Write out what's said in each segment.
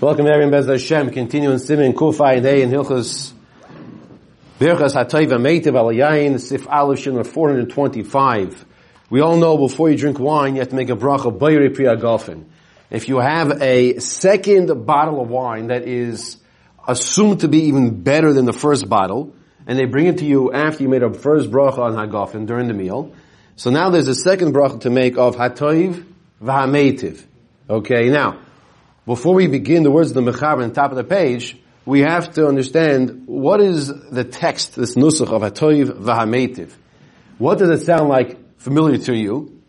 Welcome everyone, Bez Hashem. Continuing Simon Kufay Day in Hilchas Birchas Hatayva Meitiv Al Yain Sif Aleph Shin 425. We all know before you drink wine, you have to make a bracha Bayri Priya Golfin. If you have a second bottle of wine that is assumed to be even better than the first bottle, and they bring it to you after you made a first bracha on Hagafin during the meal, so now there's a second bracha to make of Hatoiv V'Hameitiv. Okay, now, before we begin the words of the Mechaber on the top of the page, we have to understand what is the text, this nusach of Hatoiv V'Hameitiv. What does it sound like familiar to you?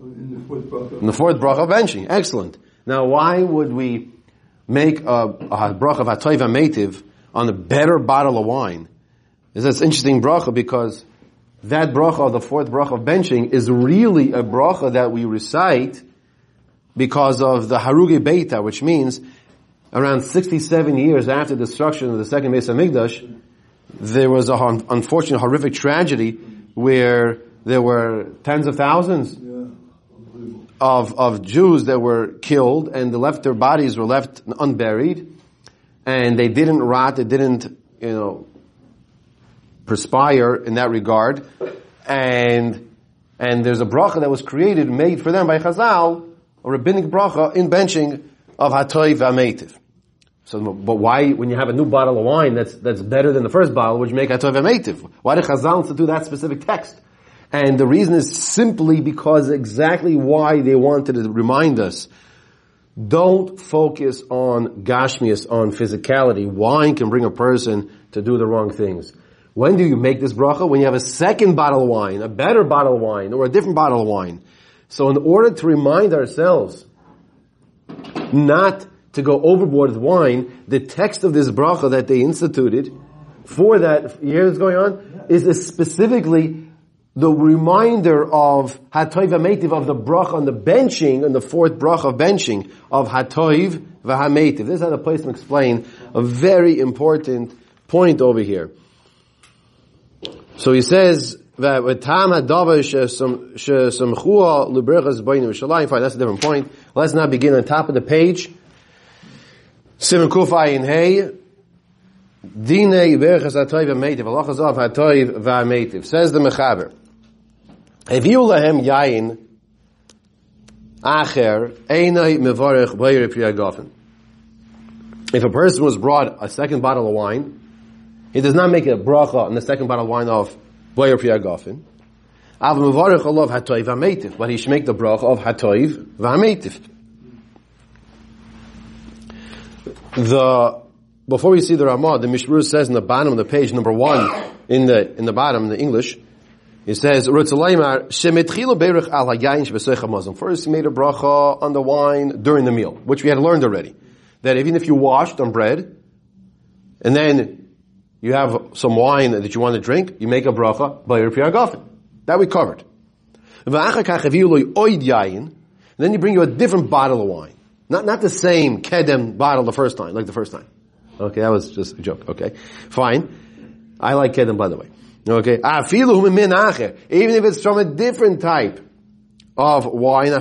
In the fourth bracha. In the fourth bracha of benching. Excellent. Now why would we make a, a bracha of Hatoiv V'Hameitiv on a better bottle of wine? Is this interesting bracha because that bracha, the fourth bracha of benching, is really a bracha that we recite because of the Haruge Beita, which means around 67 years after the destruction of the second Mesa Migdash, there was a un- unfortunate, horrific tragedy where there were tens of thousands of, of Jews that were killed and the left, their bodies were left unburied and they didn't rot, they didn't, you know, perspire in that regard. And, and there's a bracha that was created, made for them by Chazal, a rabbinic bracha in benching of Hatoy V'Ameitiv. So, but why, when you have a new bottle of wine that's, that's better than the first bottle, would you make Hatoy V'Ameitiv? Why did Chazal institute that specific text? And the reason is simply because exactly why they wanted to remind us don't focus on gashmias, on physicality. Wine can bring a person to do the wrong things. When do you make this bracha? When you have a second bottle of wine, a better bottle of wine, or a different bottle of wine. So in order to remind ourselves not to go overboard with wine, the text of this bracha that they instituted for that, you hear what's going on? Is specifically the reminder of Hatoiv Hametiv of the bracha on the benching, on the fourth bracha of benching of Hatoiv Vahametiv. This is how the place to explain a very important point over here. So he says that with Tam Hadava Shemchua Lubrechas Bainim Shalayim. Fine, that's a different point. Let's now begin on top of the page. Simon Kufay in Hey. Dine Berchas Hatoiv Vametiv. Halachas of Hatoiv Vametiv. Says the Mechaber. Eviu lahem yain acher einay mevarech bayir priyagofen. If a person was brought a second bottle of wine, he does not make a bracha on the second bottle of wine of bayir priyagofen. Av mevarech alav hatoiv v'ameitiv, but he should make the bracha of hatoiv v'ameitiv. The before we see the Ramah, the Mishmur says in the bottom of the page, number one, in the in the bottom in the English, it says. First, he made a bracha on the wine during the meal, which we had learned already. That even if you washed on bread, and then you have some wine that you want to drink, you make a bracha by your Piyagafen. That we covered. And then you bring you a different bottle of wine. Not, not the same kedem bottle the first time, like the first time. Okay, that was just a joke, okay. Fine. I like kedem by the way. Okay. Even if it's from a different type of wine.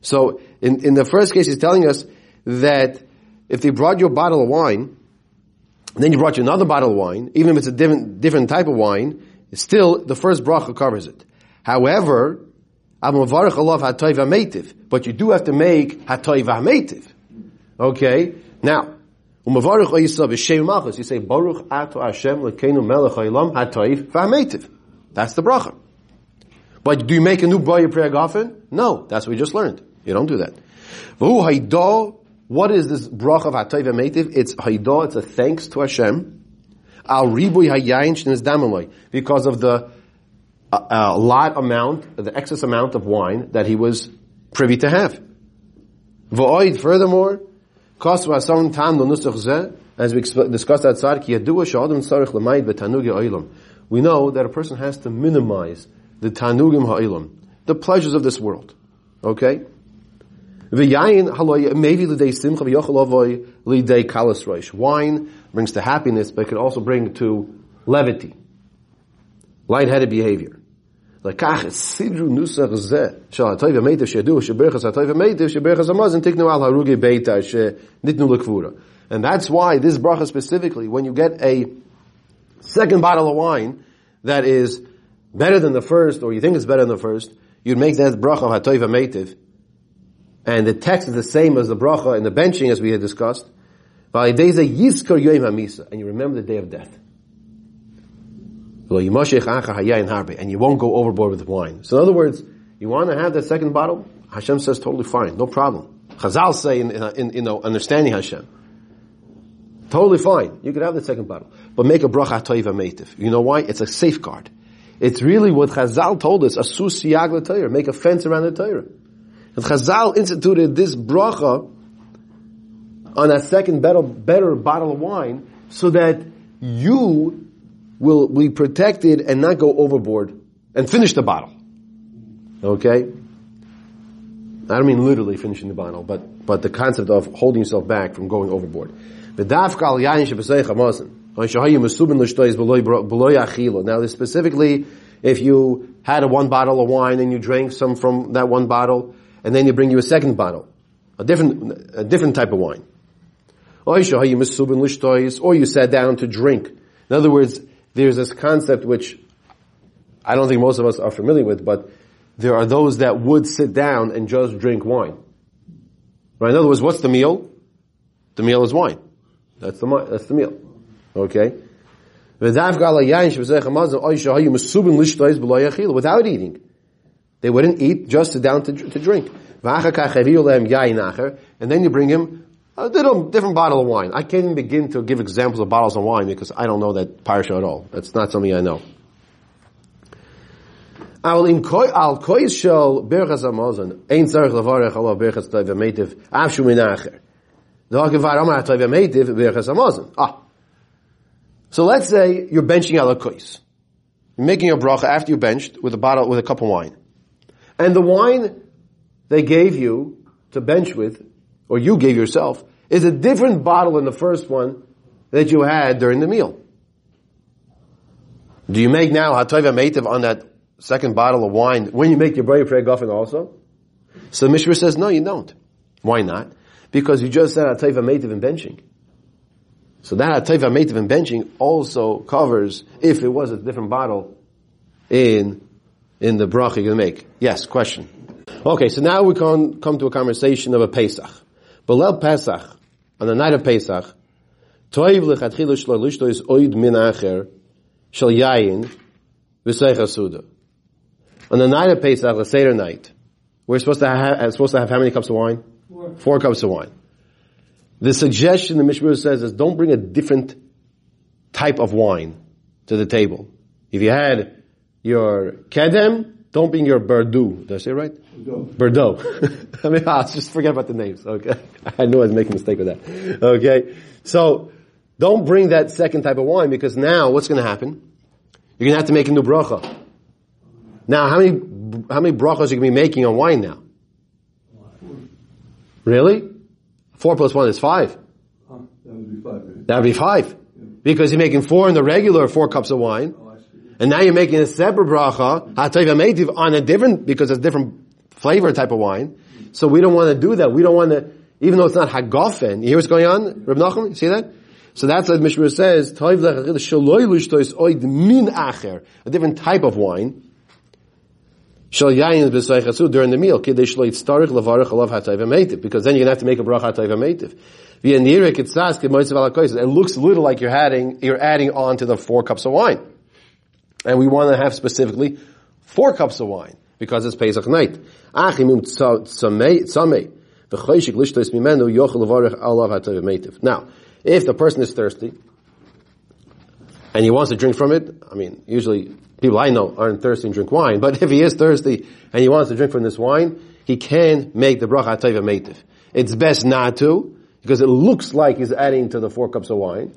So in, in the first case, he's telling us that if they brought you a bottle of wine, and then you brought you another bottle of wine, even if it's a different, different type of wine, still the first bracha covers it. However, but you do have to make v'hameitiv. Okay? Now, Umavarich Oyisa b'shem malchus. You say Baruch Ato Hashem lekeinu melech ha'ilam hatoiv v'hameitiv. That's the bracha. But do you make a new bracha prayer gafen? No, that's what we just learned. You don't do that. What is this bracha of hatoiv v'hameitiv? It's haidah. It's a thanks to Hashem. Al ribui hayayin shniz damaloi because of the uh, uh, lot amount, the excess amount of wine that he was privy to have. V'oid. Furthermore. As we discussed outside, we know that a person has to minimize the tanugim ha'ilam, the pleasures of this world. Okay? V'yayin haloy maybe l'day simcha v'yochalovoy l'day kalas roish. Wine brings to happiness, but it can also bring to levity, lightheaded behavior. L'kach sidru nusach zeh shal hatoiv ha'meitev shedu sheberchas hatoiv ha'meitev sheberchas hamazin tiknu al haruge beita shenitnu l'kvura. And that's why this bracha specifically, when you get a second bottle of wine that is better than the first, or you think it's better than the first, you'd make that bracha of hatoiv ha'meitev and the text is the same as the bracha in the benching as we had discussed. And you remember the day of death. And you won't go overboard with wine. So in other words, you want to have that second bottle? Hashem says totally fine, no problem. Chazal say in, in, in, in understanding Hashem. Totally fine. You could have the second bottle. But make a bracha toiva meitiv. You know why? It's a safeguard. It's really what Chazal told us, siyag Torah, make a fence around the Torah. And Chazal instituted this bracha on that second better, better bottle of wine so that you will be protected and not go overboard and finish the bottle. Okay? I don't mean literally finishing the bottle, but, but the concept of holding yourself back from going overboard. Now, specifically, if you had a one bottle of wine and you drank some from that one bottle, and then you bring you a second bottle, a different, a different type of wine. Or you sat down to drink. In other words, there's this concept which I don't think most of us are familiar with, but there are those that would sit down and just drink wine. Right? In other words, what's the meal? The meal is wine. That's the that's the meal. Okay. Without eating. They wouldn't eat, just down to, to drink. And then you bring him a little different bottle of wine. I can't even begin to give examples of bottles of wine because I don't know that parsha at all. That's not something I know. Ah. So let's say you're benching al kois. You're making a bracha after you benched with a bottle with a cup of wine, and the wine they gave you to bench with or you gave yourself, is a different bottle than the first one that you had during the meal. Do you make now hatoiva meitiv on that second bottle of wine when you make your prayer prayer goffin also? So Mishra says, no, you don't. Why not? Because you just said hatoiva meitiv in benching. So that hatoiva meitiv in benching also covers if it was a different bottle in in the bracha you're going to make. Yes, question. Okay, so now we can come to a conversation of a Pesach. Belel Pesach, on the night of Pesach, Toiv lechatchilu shlo lishto is oid min acher shel yayin v'seicha suda. On the night of Pesach, the Seder night, we're supposed to have, supposed to have how many cups of wine? Four. Four cups of wine. The suggestion the Mishmur says is don't bring a different type of wine to the table. If you had your kedem, don't bring your Bordeaux. Did I say it right? Bordeaux. I mean, I'll just forget about the names. Okay. I knew I was making a mistake with that. Okay. So, don't bring that second type of wine because now what's going to happen? You're going to have to make a new bracha. Now, how many, how many brachas are you going to be making on wine now? Really? Four plus one is five. That would be five. That would be five. Because you're making four in the regular four cups of wine. Oh, And now you're making a separate bracha, ha'tayva meitiv, on a different, because it's a different flavor type of wine. So we don't want to do that. We don't want to, even though it's not hagofen. You hear what's going on, Reb Nachum? You see that? So that's what Mishra says, "Toiv oid min acher, a different type of wine. Shal yayin b'saychasu during the meal, kidei shlo yitztarich levarich alav ha'tayva because then you're gonna have to make a bracha ha'tayva meitiv. It looks a little like you're adding, you're adding on to the four cups of wine. And we want to have specifically four cups of wine because it's Pesach night. Um meitiv. Now, if the person is thirsty and he wants to drink from it, I mean, usually people I know aren't thirsty and drink wine, but if he is thirsty and he wants to drink from this wine, he can make the bracha ha'tayv meitiv. It's best not to because it looks like he's adding to the four cups of wine,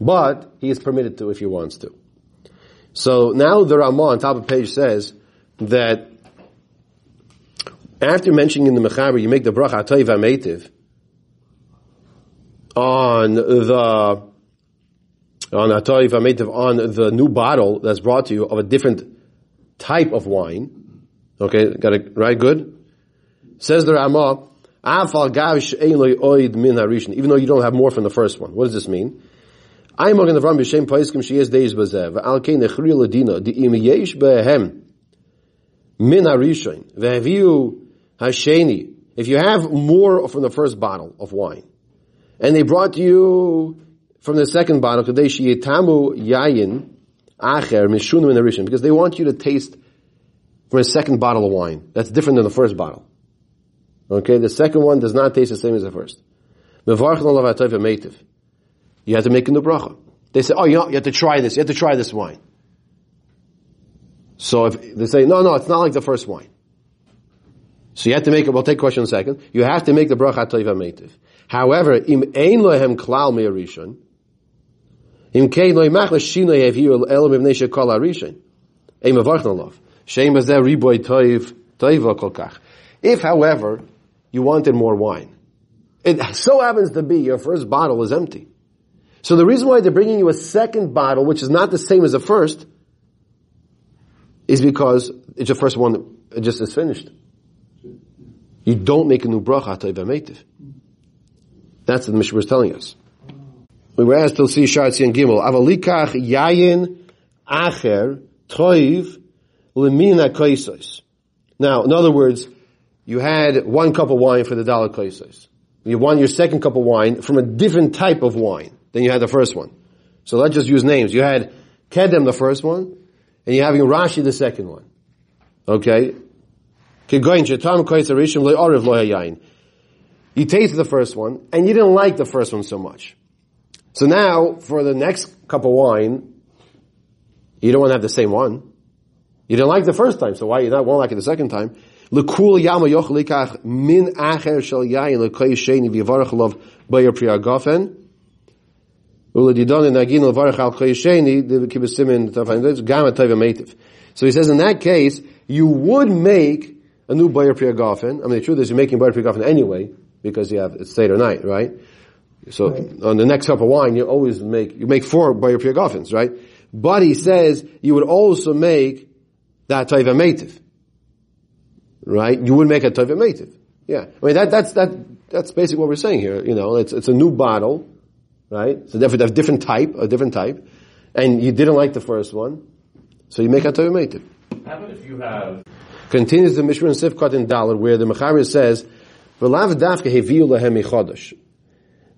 but he is permitted to if he wants to. So now the Ramah on top of page says that after mentioning in the Mechaber, you make the bracha Atayv Ametiv on the on Atayv Ametiv on the new bottle that's brought to you of a different type of wine. Okay, got it right? Good. Says the Ramah, even though you don't have more from the first one. What does this mean? I'm going to run b'shem paiskim sheyes days bazev, al kein echri ladina, di im yesh behem min harishin, ve'aviu hasheni, if you have more from the first bottle of wine, and they brought you from the second bottle, kadesh yitamu yayin acher mishunim in harishin, because they want you to taste from a second bottle of wine. That's different than the first bottle. Okay, the second one does not taste the same as the first. You have to make a new bracha. They say, oh, you know, you have to try this. You have to try this wine. So if they say, no, no, it's not like the first wine. So you have to make it, we'll take question in a second. You have to make the bracha meitiv. However, im ein lohem klal me'arishon, im kein lohem mach l'shinoi heviu elam ibnei shekol arishon, ein mevarchn alav. Shem bazeh riboy toiv, kol kach. If, however, you wanted more wine. It so happens to be your first bottle is empty. So the reason why they're bringing you a second bottle, which is not the same as the first, is because it's the first one that just is finished. You don't make a new bracha toiv That's what the Mishnah was telling us. We were asked to see Shartzi and Gimel. Avalikach yayin acher toiv lemina koisos. Now, in other words, you had one cup of wine for the dollar kaisos. You want your second cup of wine from a different type of wine than you had the first one. So let's just use names. You had Kedem the first one, and you're having Rashi the second one. Okay? You tasted the first one, and you didn't like the first one so much. So now, for the next cup of wine, you don't want to have the same one. You didn't like the first time, so why you not won't like it the second time? Min acher shel. So he says in that case you would make a new bayer priagafen. I mean the truth is you're making bayer priagafen anyway because you have it's or night, right? So right. on the next cup of wine you always make you make four bayer priagafens, right? But he says you would also make that tayva metiv right? You would make a Tovim Meitiv. Yeah. I mean, that, that's, that, that's basically what we're saying here. You know, it's, it's a new bottle, right? So therefore, a different type, a different type. And you didn't like the first one. So you make a Meitiv. How about if you have... Continues the Mishra and Sifkat in Dalit where the Mechaber says, V'lav dafke heviu lehem chodesh.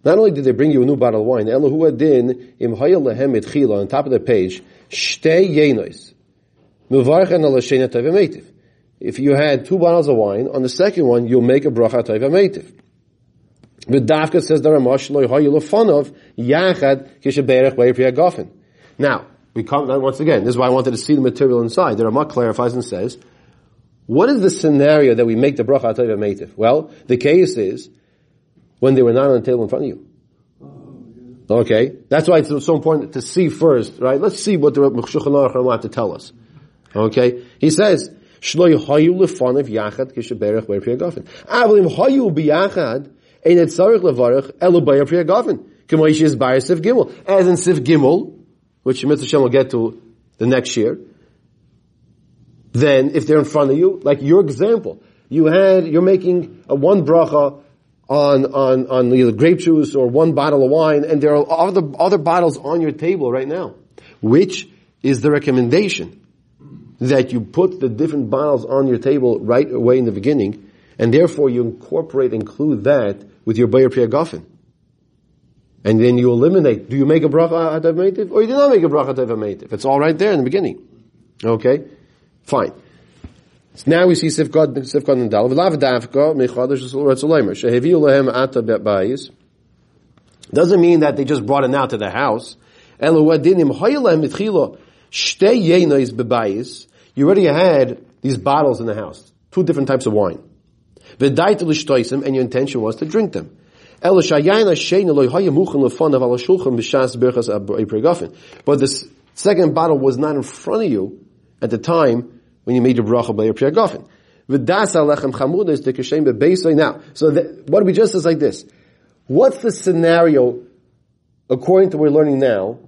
Not only did they bring you a new bottle of wine, Elohu adin im hayel lehem etchila on top of the page, shtei yenois. Mevarchen al Hashem Tovim if you had two bottles of wine, on the second one you'll make a bracha taiva meitiv. The Dafka says the Ramash lo yachad kishaberech. Now, we come, once again, this is why I wanted to see the material inside. The Ramah clarifies and says, what is the scenario that we make the bracha taiva meitiv? Well, the case is when they were not on the table in front of you. Okay? That's why it's so important to see first, right? Let's see what the Shulchan Aruch have to tell us. Okay? He says, Shloi hayu lefanav yachad kishaberach ber priya gafin. Avalim hayu biyachad ein et tzarich levarach elu ber priya gafin. K'moish is bar Sif Gimel. As in Sif Gimel, which Mitzvah will get to the next year, then if they're in front of you, like your example, you had, you're making a one bracha on, on, on either grape juice or one bottle of wine, and there are other, other bottles on your table right now. Which is the recommendation? that you put the different bottles on your table right away in the beginning, and therefore you incorporate, include that with your Bayer Priya Goffin. And then you eliminate, do you make a bracha meitiv, or you do not make a bracha meitiv? It's all right there in the beginning. Okay? Fine. So now we see Sifkad, Sifkad and Dal. V'lav davka, retzoleimer, sheheviu lehem ata bayis. Doesn't mean that they just brought it now to the house. Elu adinim hoylem mitchilo, Shtei yeinois bebayis. You already had these bottles in the house. Two different types of wine. And your intention was to drink them. But the second bottle was not in front of you at the time when you made your bracha by your priyagofen. Now, so the, what we just is like this. What's the scenario, according to what we're learning now,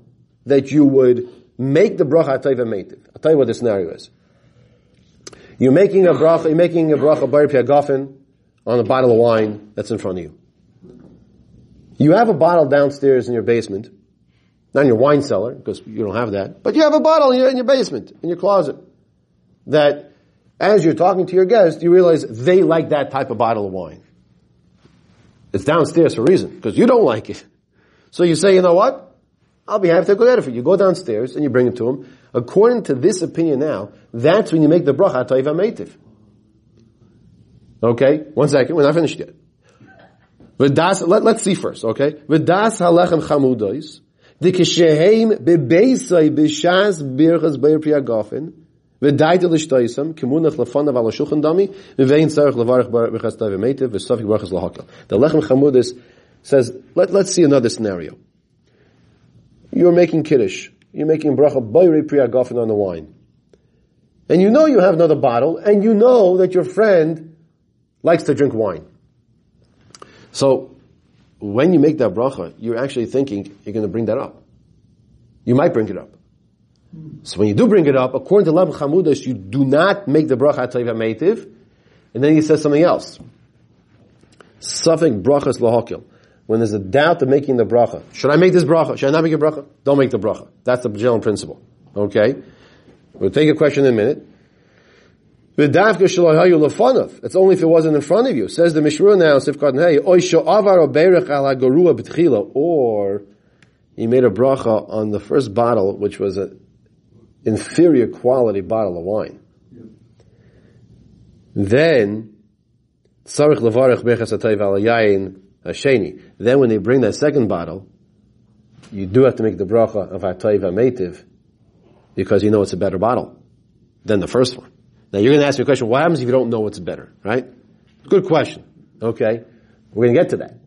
that you would make the bracha atayva meitiv. I'll tell you what the scenario is. You're making a bracha, you're making a bracha on a bottle of wine that's in front of you. You have a bottle downstairs in your basement, not in your wine cellar, because you don't have that, but you have a bottle in your, in your basement, in your closet, that as you're talking to your guest, you realize they like that type of bottle of wine. It's downstairs for a reason, because you don't like it. So you say, you know what? I'll be happy to go get it for you. Go downstairs and you bring it to him. According to this opinion now, that's when you make the bracha toiva meitiv. Okay? One second, we're not finished yet. V'das, let, let's see first, okay? V'das halechem chamudois, dikisheheim bebeisai b'shas birchas beir priagafen, v'daita l'shtoisam, kimunach lefanav ala shulchan dami, v'vein tzarech levarech b'chas toiva meitiv, v'safik lahakel. The lechem chamudois says, let, let's see another scenario. You're making kiddush. You're making bracha bayri priagafen on the wine. And you know you have another bottle, and you know that your friend likes to drink wine. So, when you make that bracha, you're actually thinking you're going to bring that up. You might bring it up. So when you do bring it up, according to Lav Chamudas, you do not make the bracha atayva meitiv, and then he says something else. Suffolk brachas lahokil. When there's a doubt of making the bracha, should I make this bracha? Should I not make a bracha? Don't make the bracha. That's the general principle. Okay? We'll take a question in a minute. It's only if it wasn't in front of you. Says the Mishra now, or he made a bracha on the first bottle, which was an inferior quality bottle of wine. Then, then when they bring that second bottle, you do have to make the bracha of Hatayva Meitiv, because you know it's a better bottle than the first one. Now you're going to ask me a question, what happens if you don't know what's better, right? Good question. Okay. We're going to get to that.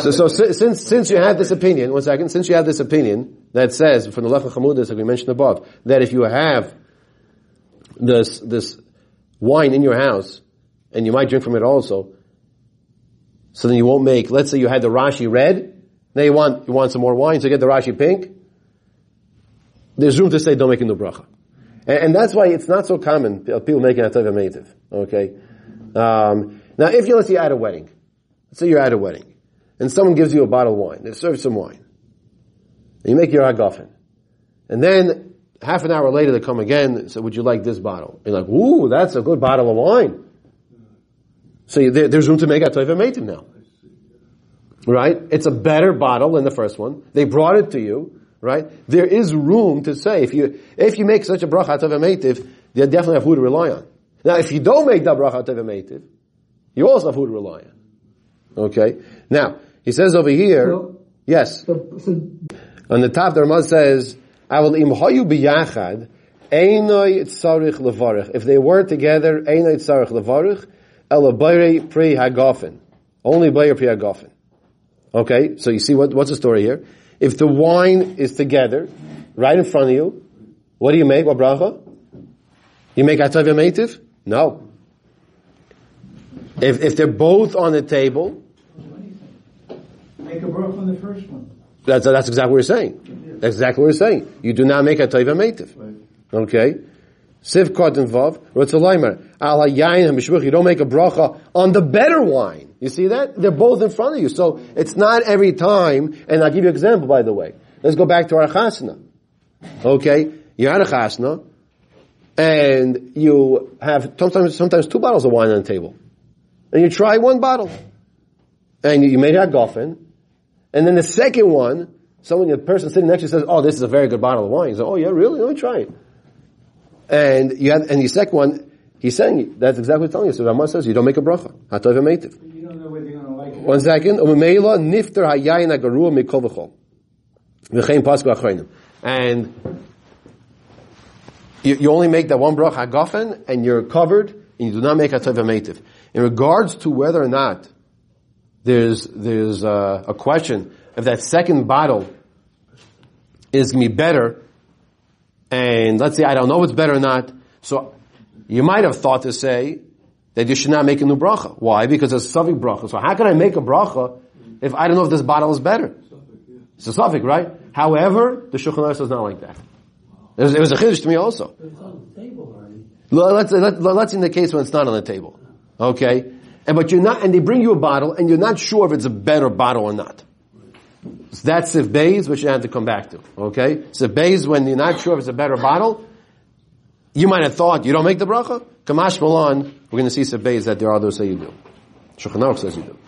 So, so since, since you have this opinion, one second, since you have this opinion that says, from the Lechach Hamudis, like we mentioned above, that if you have this, this wine in your house, and you might drink from it also, so then you won't make, let's say you had the Rashi red, now you want, you want some more wine, so get the Rashi pink, there's room to say don't make a new bracha. And, and that's why it's not so common, people making a Tova Meitiv. Okay? Um, now if you, let's say you're at a wedding, let's say you're at a wedding, and someone gives you a bottle of wine, they serve some wine, and you make your agafen. And then, half an hour later they come again, and say, would you like this bottle? You're like, ooh, that's a good bottle of wine. So there, there's room to make a Tova Meitiv now. Right? It's a better bottle than the first one. They brought it to you right? There is room to say if you if you make such a bracha tov meitiv, you definitely have who to rely on. Now, if you don't make that bracha tov meitiv, you also have who to rely on. Okay. Now he says over here, yes. So, so, on the top, the Ramaz says, "I will imhayu biyachad." Einoi tzarich levarich. If they were together, einoi tzarich levarich, elabayre pri hagafen. Only bayre pri hagafen. Okay, so you see what, what's the story here? If the wine is together, right in front of you, what do you make? What bracha? You make atav meitiv? No. If, if they're both on the table, make a bracha on the first one. That's, that's exactly what we're saying. That's exactly what we're saying. You do not make a taiva meitiv. Okay? Siv cotton vav, rotzalaymer, al hayayin you don't make a bracha on the better wine. You see that? They're both in front of you. So it's not every time, and I'll give you an example by the way. Let's go back to our chasna. Okay? You're at a chasna, and you have sometimes, sometimes two bottles of wine on the table. And you try one bottle. And you, made that goffin. And then the second one, someone, the person sitting next to you says, oh, this is a very good bottle of wine. You say, oh yeah, really? Let me try it. And you have, and the second one, he's saying, that's exactly what he's telling you. So Ramah says, you don't make a bracha. Hatov one second. Nifter hayayin agarua mikol v'chol. V'chein pasku achreinim. And you, you, only make that one bracha hagafen, and you're covered, and you do not make a teva In regards to whether or not there's there's a, a question if that second bottle is going to be better, and let's say I don't know what's better or not, so you might have thought to say that you should not make a new bracha. Why? Because it's a safik bracha. So how can I make a bracha if I don't know if this bottle is better? It's a suffix, right? However, the Shulchan Aruch says not like that. It was, it was a chiddush to me also. It's on the table already. Let's, let, let's in the case when it's not on the table. Okay? And but you're not, and they bring you a bottle and you're not sure if it's a better bottle or not. So that's if bays, which you have to come back to. Okay? So bays when you're not sure if it's a better bottle, you might have thought you don't make the bracha. Kamash Malan, we're going to see some bays that there are those say you do. Shulchan says you do.